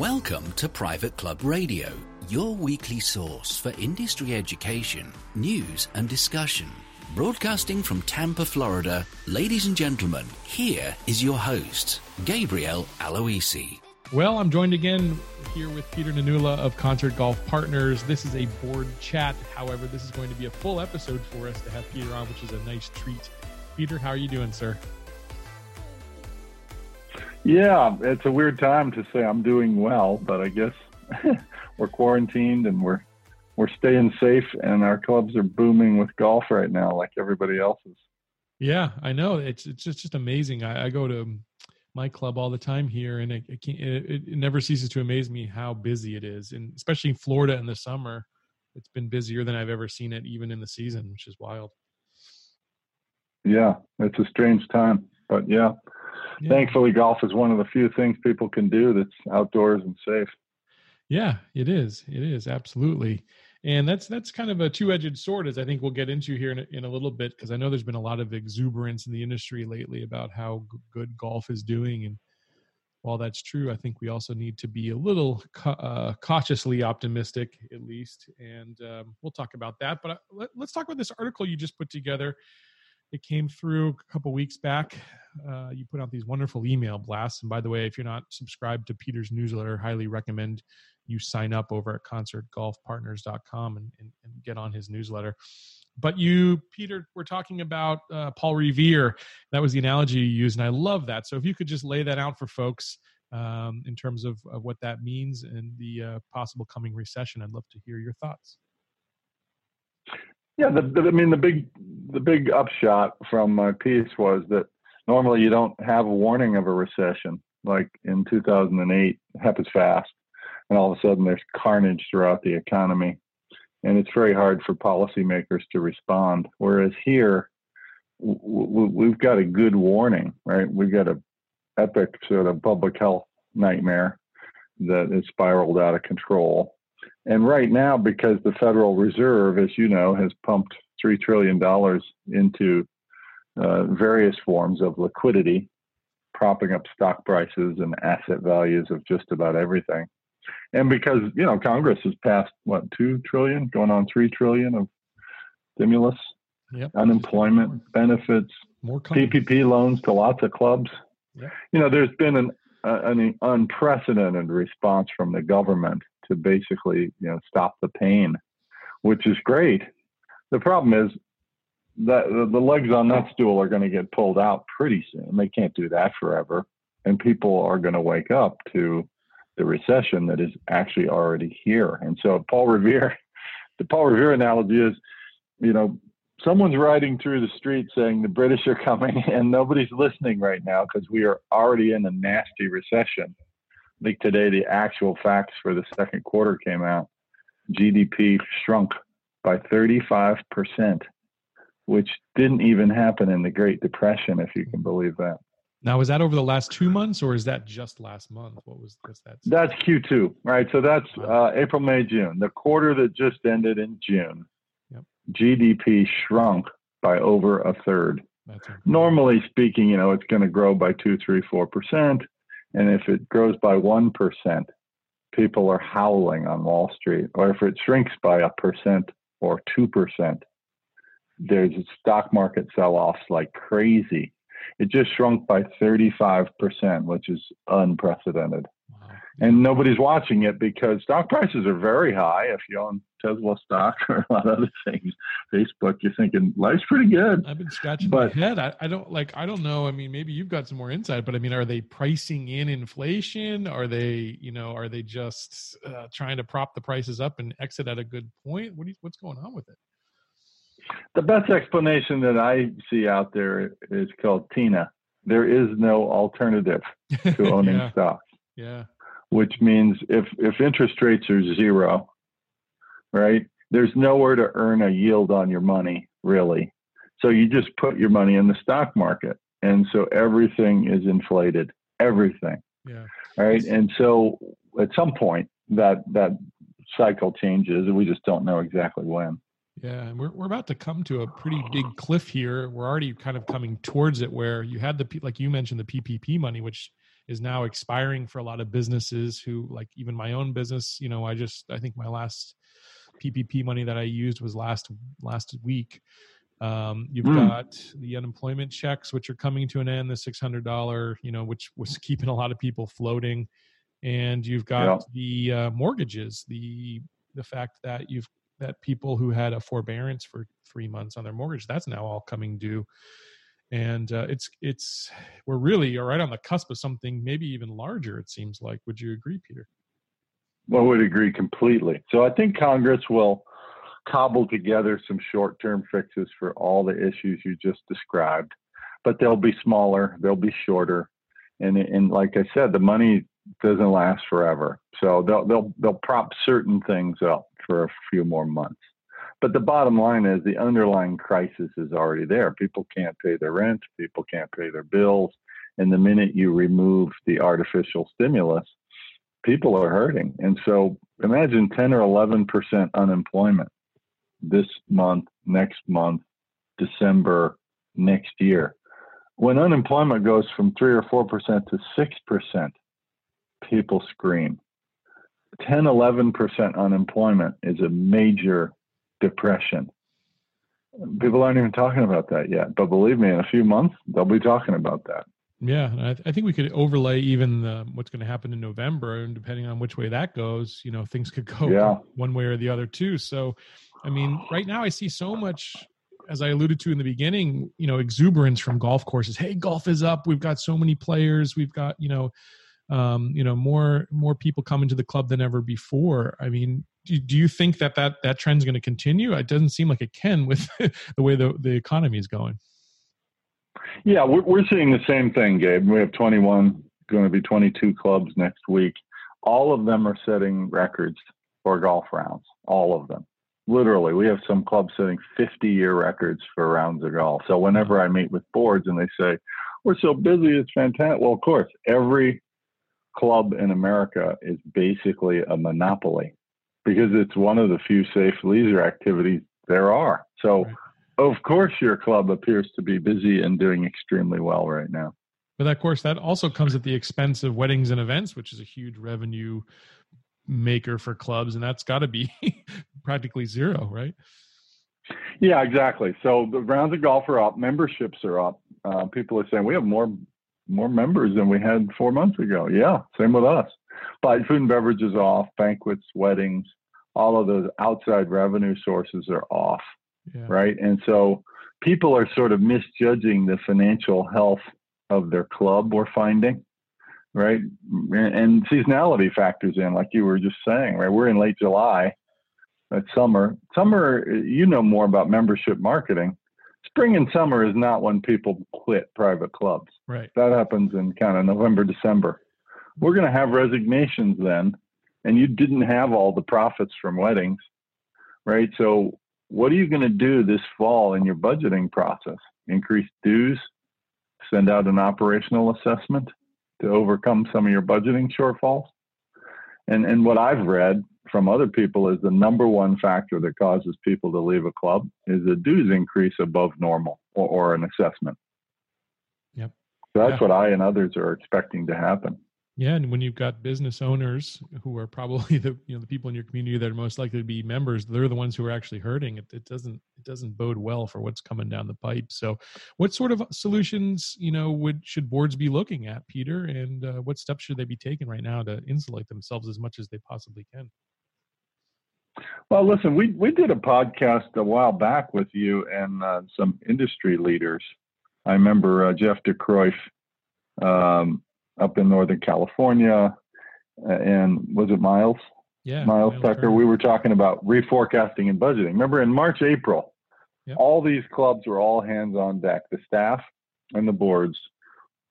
Welcome to Private Club Radio, your weekly source for industry education, news, and discussion. Broadcasting from Tampa, Florida, ladies and gentlemen, here is your host, Gabriel Aloisi. Well, I'm joined again here with Peter Nanula of Concert Golf Partners. This is a board chat. However, this is going to be a full episode for us to have Peter on, which is a nice treat. Peter, how are you doing, sir? Yeah, it's a weird time to say I'm doing well, but I guess we're quarantined and we're we're staying safe, and our clubs are booming with golf right now, like everybody else's. Yeah, I know. It's it's just, just amazing. I, I go to my club all the time here, and it, it, it, it never ceases to amaze me how busy it is, and especially in Florida in the summer, it's been busier than I've ever seen it, even in the season, which is wild. Yeah, it's a strange time, but yeah, yeah. thankfully, golf is one of the few things people can do that's outdoors and safe. Yeah, it is. It is absolutely and that's that's kind of a two-edged sword as i think we'll get into here in a, in a little bit because i know there's been a lot of exuberance in the industry lately about how g- good golf is doing and while that's true i think we also need to be a little uh, cautiously optimistic at least and um, we'll talk about that but uh, let, us talk about this article you just put together it came through a couple weeks back uh, you put out these wonderful email blasts and by the way if you're not subscribed to peter's newsletter highly recommend you sign up over at concertgolfpartners.com and, and, and get on his newsletter. But you, Peter, we're talking about uh, Paul Revere. That was the analogy you used, and I love that. So if you could just lay that out for folks um, in terms of, of, what that means and the uh, possible coming recession, I'd love to hear your thoughts. Yeah, the, the, I mean the big the big upshot from my piece was that normally you don't have a warning of a recession like in 2008 happens fast and all of a sudden there's carnage throughout the economy and it's very hard for policymakers to respond. Whereas here we've got a good warning right? We've got a epic sort of public health nightmare that has spiraled out of control and right now because the federal reserve as you know has pumped $3 trillion into uh, various forms of liquidity propping up stock prices and asset values of just about everything and because you know Congress has passed what two trillion, going on three trillion of stimulus, yep. unemployment benefits, more PPP loans to lots of clubs. Yep. You know, there's been an uh, an unprecedented response from the government to basically you know stop the pain, which is great. The problem is that the legs on that stool are going to get pulled out pretty soon. They can't do that forever, and people are going to wake up to the recession that is actually already here. And so Paul Revere, the Paul Revere analogy is, you know, someone's riding through the street saying the British are coming and nobody's listening right now because we are already in a nasty recession. I think today the actual facts for the second quarter came out. GDP shrunk by 35%, which didn't even happen in the Great Depression, if you can believe that. Now, is that over the last two months, or is that just last month? What was that? That's Q2, right? So that's uh, April, May, June. The quarter that just ended in June, yep. GDP shrunk by over a third. Normally speaking, you know, it's going to grow by two, three, four percent, and if it grows by one percent, people are howling on Wall Street. Or if it shrinks by a percent or two percent, there's stock market sell-offs like crazy it just shrunk by 35%, which is unprecedented. And nobody's watching it because stock prices are very high. If you own Tesla stock or a lot of other things, Facebook, you're thinking life's pretty good. I've been scratching but, my head. I, I don't like. I don't know. I mean, maybe you've got some more insight, but I mean, are they pricing in inflation? Are they, you know, are they just uh, trying to prop the prices up and exit at a good point? What you, what's going on with it? The best explanation that I see out there is called TINA. There is no alternative to owning yeah. stocks. Yeah. Which means if if interest rates are zero, right? There's nowhere to earn a yield on your money, really. So you just put your money in the stock market. And so everything is inflated. Everything. Yeah. Right. And so at some point that that cycle changes and we just don't know exactly when. Yeah, and we're we're about to come to a pretty big cliff here. We're already kind of coming towards it, where you had the like you mentioned the PPP money, which is now expiring for a lot of businesses who like even my own business you know i just i think my last ppp money that i used was last last week um, you've mm. got the unemployment checks which are coming to an end the $600 you know which was keeping a lot of people floating and you've got yeah. the uh, mortgages the the fact that you've that people who had a forbearance for three months on their mortgage that's now all coming due and uh, it's it's we're really right on the cusp of something maybe even larger it seems like would you agree peter well, I would agree completely. So I think Congress will cobble together some short-term fixes for all the issues you just described, but they'll be smaller, they'll be shorter, and and like I said, the money doesn't last forever. So they'll they'll they'll prop certain things up for a few more months. But the bottom line is the underlying crisis is already there. People can't pay their rent, people can't pay their bills. And the minute you remove the artificial stimulus, people are hurting. And so imagine 10 or 11% unemployment this month, next month, December, next year. When unemployment goes from 3 or 4% to 6%, people scream. 10, 11% unemployment is a major depression. People aren't even talking about that yet, but believe me, in a few months, they'll be talking about that. Yeah, I, th- I, think we could overlay even the, what's going to happen in November, and depending on which way that goes, you know, things could go yeah. one way or the other too. So, I mean, right now I see so much, as I alluded to in the beginning, you know, exuberance from golf courses. Hey, golf is up. We've got so many players. We've got you know, um, you know, more more people coming to the club than ever before. I mean, do, you think that that that trend is going to continue? It doesn't seem like it can with the way the the economy is going. Yeah, we're, we're seeing the same thing, Gabe. We have 21, going to be 22 clubs next week. All of them are setting records for golf rounds. All of them. Literally, we have some clubs setting 50 year records for rounds of golf. So whenever I meet with boards and they say, we're so busy, it's fantastic. Well, of course, every club in America is basically a monopoly because it's one of the few safe leisure activities there are. So right of course your club appears to be busy and doing extremely well right now. But of course, that also comes at the expense of weddings and events, which is a huge revenue maker for clubs, and that's got to be practically zero, right? Yeah, exactly. So the rounds of golf are up, memberships are up. Uh, people are saying we have more more members than we had four months ago. Yeah, same with us. But food and beverage is off, banquets, weddings, all of those outside revenue sources are off yeah. right? And so people are sort of misjudging the financial health of their club. We're finding, right? And seasonality factors in, like you were just saying, right? We're in late July. It's summer. Summer, you know more about membership marketing. Spring and summer is not when people quit private clubs. Right. That happens in kind of November, December. We're going to have resignations then, and you didn't have all the profits from weddings, right? So what are you going to do this fall in your budgeting process? Increase dues, send out an operational assessment to overcome some of your budgeting shortfalls. And, and what I've read from other people is the number one factor that causes people to leave a club is a dues increase above normal or, or an assessment. Yep. So that's yeah. what I and others are expecting to happen. Yeah, and when you've got business owners who are probably the you know the people in your community that are most likely to be members, they're the ones who are actually hurting. It, it doesn't it doesn't bode well for what's coming down the pipe. So, what sort of solutions you know would should boards be looking at, Peter, and uh, what steps should they be taking right now to insulate themselves as much as they possibly can? Well, listen, we we did a podcast a while back with you and uh, some industry leaders. I remember uh, Jeff DeCroix. Um, up in Northern California, and was it Miles? Yeah, Miles, Miles Tucker. We were talking about reforecasting and budgeting. Remember in March, April, yep. all these clubs were all hands on deck. The staff and the boards.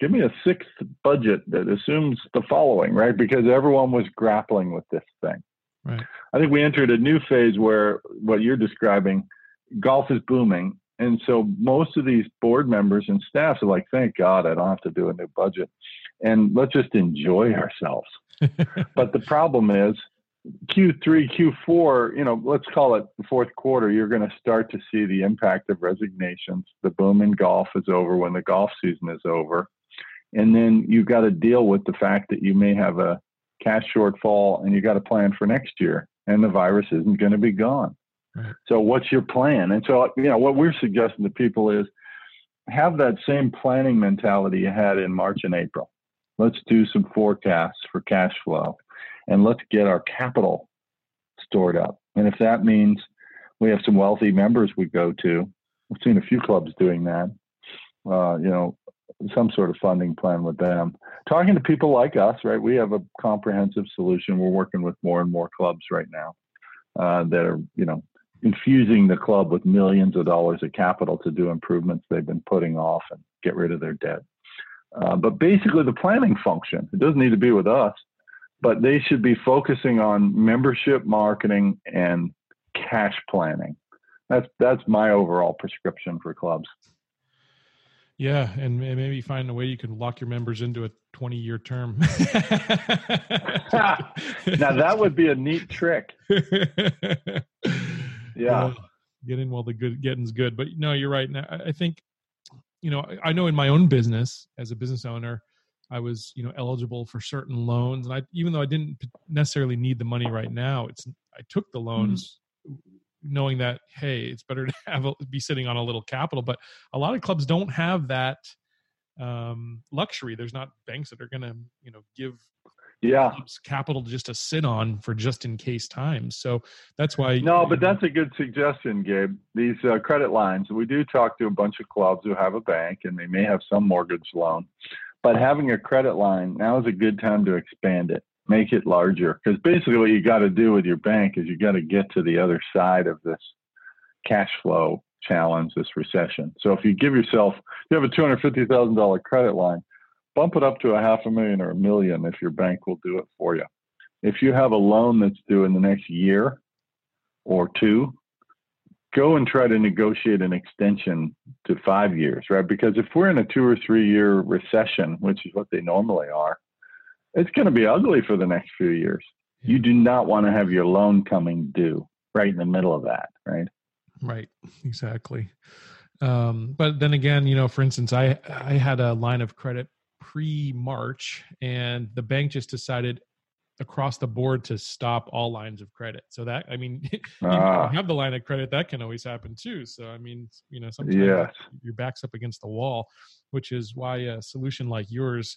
Give me a sixth budget that assumes the following, right? Because everyone was grappling with this thing. Right. I think we entered a new phase where what you're describing, golf is booming, and so most of these board members and staffs are like, thank God I don't have to do a new budget and let's just enjoy ourselves. but the problem is Q3, Q4, you know, let's call it the fourth quarter, you're going to start to see the impact of resignations. The boom in golf is over when the golf season is over. And then you've got to deal with the fact that you may have a cash shortfall and you've got to plan for next year and the virus isn't going to be gone. Right. So what's your plan? And so, you know, what we're suggesting to people is have that same planning mentality you had in March and April. Let's do some forecasts for cash flow and let's get our capital stored up. And if that means we have some wealthy members we go to, we've seen a few clubs doing that. Uh, you know, some sort of funding plan with them. Talking to people like us, right? We have a comprehensive solution. We're working with more and more clubs right now uh, that are, you know, infusing the club with millions of dollars of capital to do improvements they've been putting off and get rid of their debt. Uh, but basically, the planning function, it doesn't need to be with us, but they should be focusing on membership marketing and cash planning. That's that's my overall prescription for clubs. Yeah, and maybe find a way you can lock your members into a 20 year term. now that would be a neat trick. Yeah. Uh, get in while the good getting's good. But no, you're right. Now I think, you know, I know in my own business as a business owner, I was, you know, eligible for certain loans, and I, even though I didn't necessarily need the money right now, it's I took the mm-hmm. loans, mm-hmm. knowing that hey, it's better to have a, be sitting on a little capital. But a lot of clubs don't have that um, luxury. There's not banks that are going to, you know, give yeah. capital just to sit on for just in case times so that's why no but that's a good suggestion gabe these uh, credit lines. We do talk to a bunch of clubs who have a bank and they may have some mortgage loan but having a credit line now is a good time to expand it make it larger because basically what you got to do with your bank is you got to get to the other side of this cash flow challenge this recession. So if you give yourself you have a $250000 credit line bump it up to a half a million or a million if your bank will do it for you. If you have a loan that's due in the next year or two, go and try to negotiate an extension to five years, right? Because if we're in a two or three year recession, which is what they normally are, it's going to be ugly for the next few years. You do not want to have your loan coming due right in the middle of that, right? Right, exactly. Um, but then again, you know, for instance, I I had a line of credit pre March, and the bank just decided across the board to stop all lines of credit. So that I mean, ah. you have the line of credit that can always happen too. So I mean, you know, sometimes yes. your back's up against the wall, which is why a solution like yours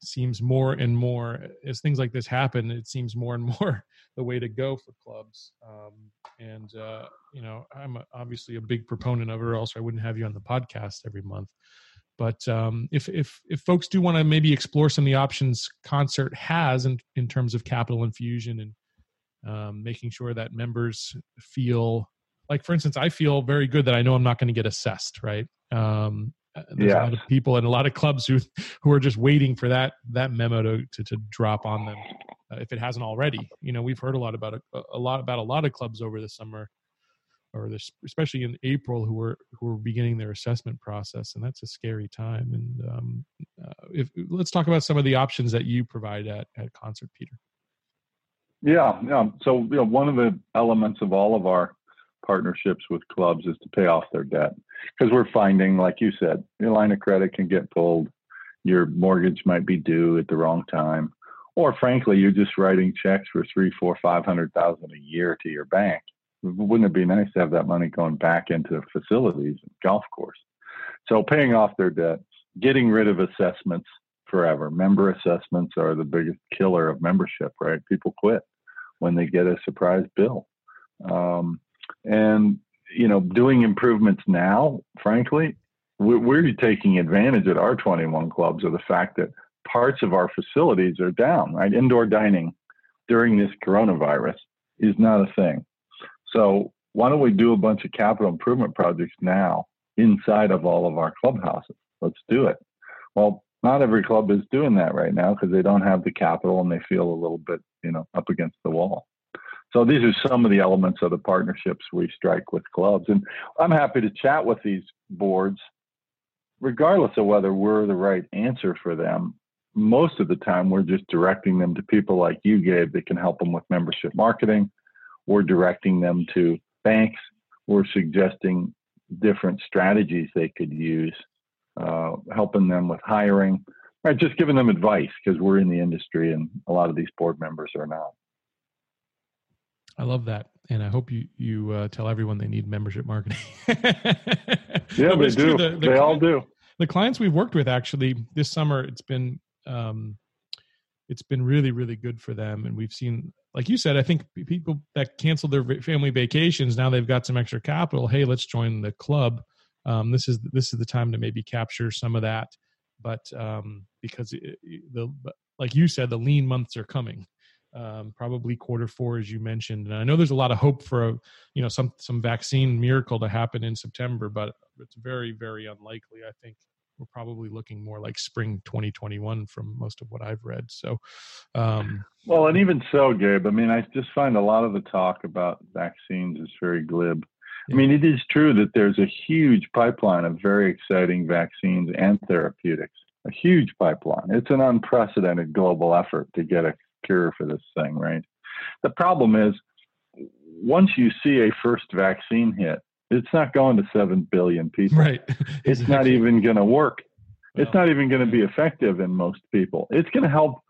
seems more and more as things like this happen. It seems more and more the way to go for clubs. Um, and uh, you know, I'm obviously a big proponent of it, or else I wouldn't have you on the podcast every month. But um, if if if folks do want to maybe explore some of the options Concert has in in terms of capital infusion and um, making sure that members feel like, for instance, I feel very good that I know I'm not going to get assessed, right? Um, uh, there's yeah. a lot of people and a lot of clubs who who are just waiting for that that memo to to, to drop on them uh, if it hasn't already. You know, we've heard a lot about a, a lot about a lot of clubs over the summer or especially in April, who were who were beginning their assessment process, and that's a scary time. And um, uh, if let's talk about some of the options that you provide at at Concert, Peter. Yeah, yeah. So you know, one of the elements of all of our partnerships with clubs is to pay off their debt because we're finding, like you said, your line of credit can get pulled, your mortgage might be due at the wrong time, or frankly, you're just writing checks for three, four, five hundred thousand a year to your bank wouldn't it be nice to have that money going back into facilities and golf course? So paying off their debt, getting rid of assessments forever. Member assessments are the biggest killer of membership, right? People quit when they get a surprise bill. Um, and, you know, doing improvements now, frankly, we're, we're taking advantage at our 21 clubs of the fact that parts of our facilities are down, right? Indoor dining during this coronavirus is not a thing. So why don't we do a bunch of capital improvement projects now inside of all of our clubhouses? Let's do it. Well, not every club is doing that right now because they don't have the capital and they feel a little bit, you know, up against the wall. So these are some of the elements of the partnerships we strike with clubs. And I'm happy to chat with these boards, regardless of whether we're the right answer for them. Most of the time, we're just directing them to people like you, Gabe, that can help them with membership marketing, we're directing them to banks. We're suggesting different strategies they could use, uh, helping them with hiring. Right, just giving them advice because we're in the industry and a lot of these board members are not. I love that, and I hope you you uh, tell everyone they need membership marketing. yeah, they do. The, the they all do. The clients we've worked with actually this summer, it's been um, it's been really really good for them, and we've seen, like you said, I think people that canceled their family vacations now they've got some extra capital. Hey, let's join the club. Um, this is this is the time to maybe capture some of that, but um, because it, the like you said, the lean months are coming um, probably quarter four, as you mentioned. And I know there's a lot of hope for a, you know, some some vaccine miracle to happen in September, but it's very very unlikely. I think we're probably looking more like spring 2021 from most of what I've read. So, um, well, and even so, Gabe, I mean, I just find a lot of the talk about vaccines is very glib. I mean, it is true that there's a huge pipeline of very exciting vaccines and therapeutics, a huge pipeline. It's an unprecedented global effort to get a cure for this thing, right? The problem is, once you see a first vaccine hit, it's not going to 7 billion people. Right. it's not even going to work. Well, it's not even going to be effective in most people. It's going to help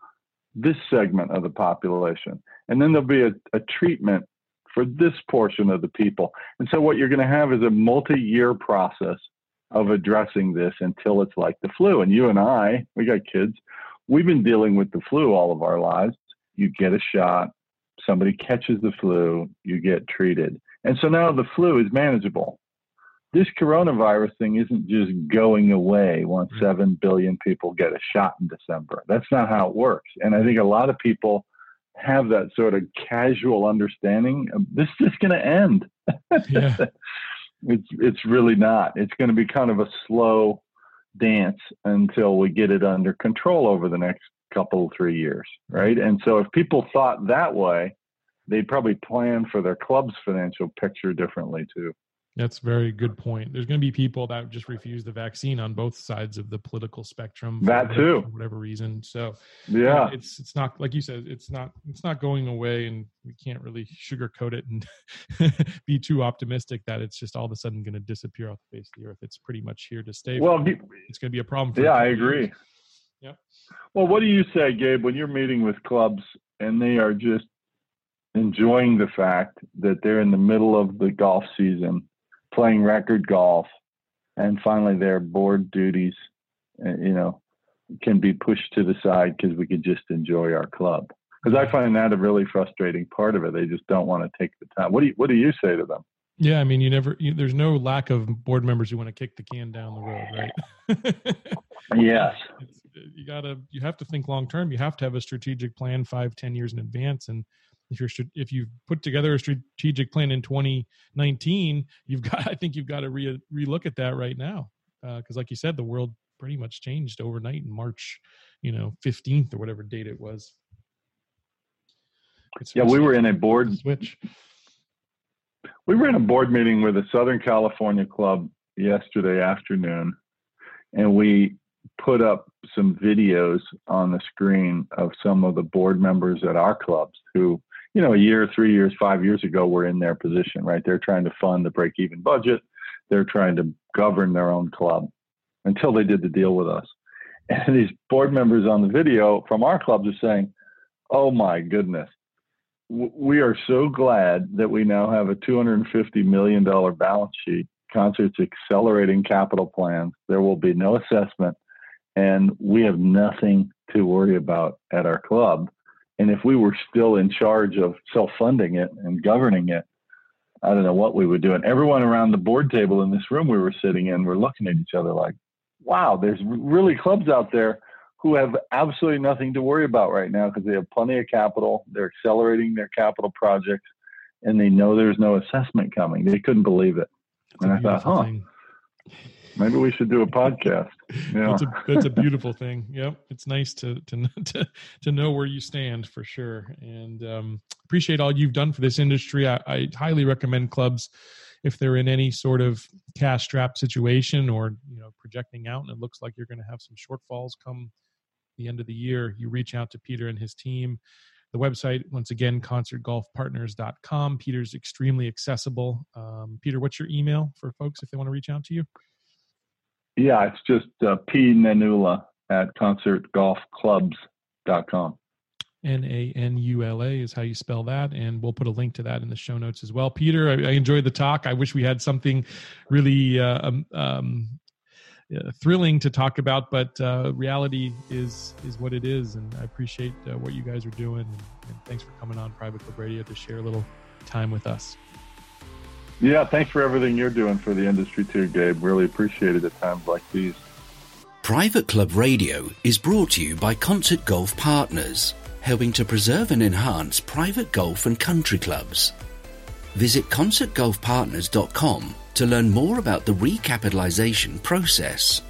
this segment of the population. And then there'll be a, a treatment for this portion of the people. And so what you're going to have is a multi year process of addressing this until it's like the flu. And you and I, we got kids, we've been dealing with the flu all of our lives. You get a shot, somebody catches the flu, you get treated. And so now the flu is manageable. This coronavirus thing isn't just going away once mm-hmm. 7 billion people get a shot in December. That's not how it works. And I think a lot of people have that sort of casual understanding of this is just going to end. Yeah. it's it's really not. It's going to be kind of a slow dance until we get it under control over the next couple three years right and so if people thought that way they'd probably plan for their club's financial picture differently too that's a very good point. There's going to be people that just refuse the vaccine on both sides of the political spectrum. that too, for whatever reason. So yeah, uh, it's it's not like you said. It's not it's not going away, and we can't really sugarcoat it and be too optimistic that it's just all of a sudden going to disappear off the face of the earth. It's pretty much here to stay. Well, it's going to be a problem. For Yeah, I agree. Years. Yeah. Well, what do you say, Gabe, when you're meeting with clubs and they are just enjoying the fact that they're in the middle of the golf season playing record golf, and finally their board duties, uh, you know, can be pushed to the side because we could just enjoy our club. Because I find that a really frustrating part of it. They just don't want to take the time. What do you What do you say to them? Yeah, I mean, you never. You, there's no lack of board members who want to kick the can down the road, right? yes. It's, you gotta. You have to think long term. You have to have a strategic plan five, ten years in advance, and if you're if you put together a strategic plan in 2019 you've got i think you've got to re relook at that right now. Because uh, like you said the world pretty much changed overnight in march you know 15th or whatever date it was. It's yeah we were in a board switch. We were in a board meeting with a southern california club yesterday afternoon and we put up some videos on the screen of some of the board members at our clubs who you know, a year, three years, five years ago were in their position, right? They're trying to fund the break even budget. They're trying to govern their own club until they did the deal with us. And these board members on the video from our clubs are saying, oh my goodness, we are so glad that we now have a $250 million balance sheet. Concert's accelerating capital plans. There will be no assessment, and we have nothing to worry about at our club and if we were still in charge of self funding it and governing it, I don't know what we would do. And everyone around the board table in this room we were sitting in were looking at each other like, wow, there's really clubs out there who have absolutely nothing to worry about right now because they have plenty of capital. They're accelerating their capital projects and they know there's no assessment coming. They couldn't believe it. That's and I thought, huh. Thing. Maybe we should do a podcast. Yeah, that's, a, that's a beautiful thing. Yep, it's nice to to to to know where you stand for sure, and um, appreciate all you've done for this industry. I, I highly recommend clubs if they're in any sort of cash strap situation or you know projecting out, and it looks like you're going to have some shortfalls come the end of the year. You reach out to Peter and his team. The website, once again, concertgolfpartners.com. Peter's extremely accessible. Um, Peter, what's your email for folks if they want to reach out to you? Yeah, it's just uh, P Nanula at concertgolfclubs.com. N A N U L A is how you spell that. And we'll put a link to that in the show notes as well. Peter, I, I enjoyed the talk. I wish we had something really uh, um, um, uh, thrilling to talk about, but uh, reality is is what it is. And I appreciate uh, what you guys are doing. And, and thanks for coming on Private Club Radio to share a little time with us. Yeah, thanks for everything you're doing for the industry too, Gabe. Really appreciate it at times like these. Private Club Radio is brought to you by Concert Golf Partners helping to preserve and enhance private golf and country clubs. Visit concertgolfpartners.com to learn more about the recapitalization process.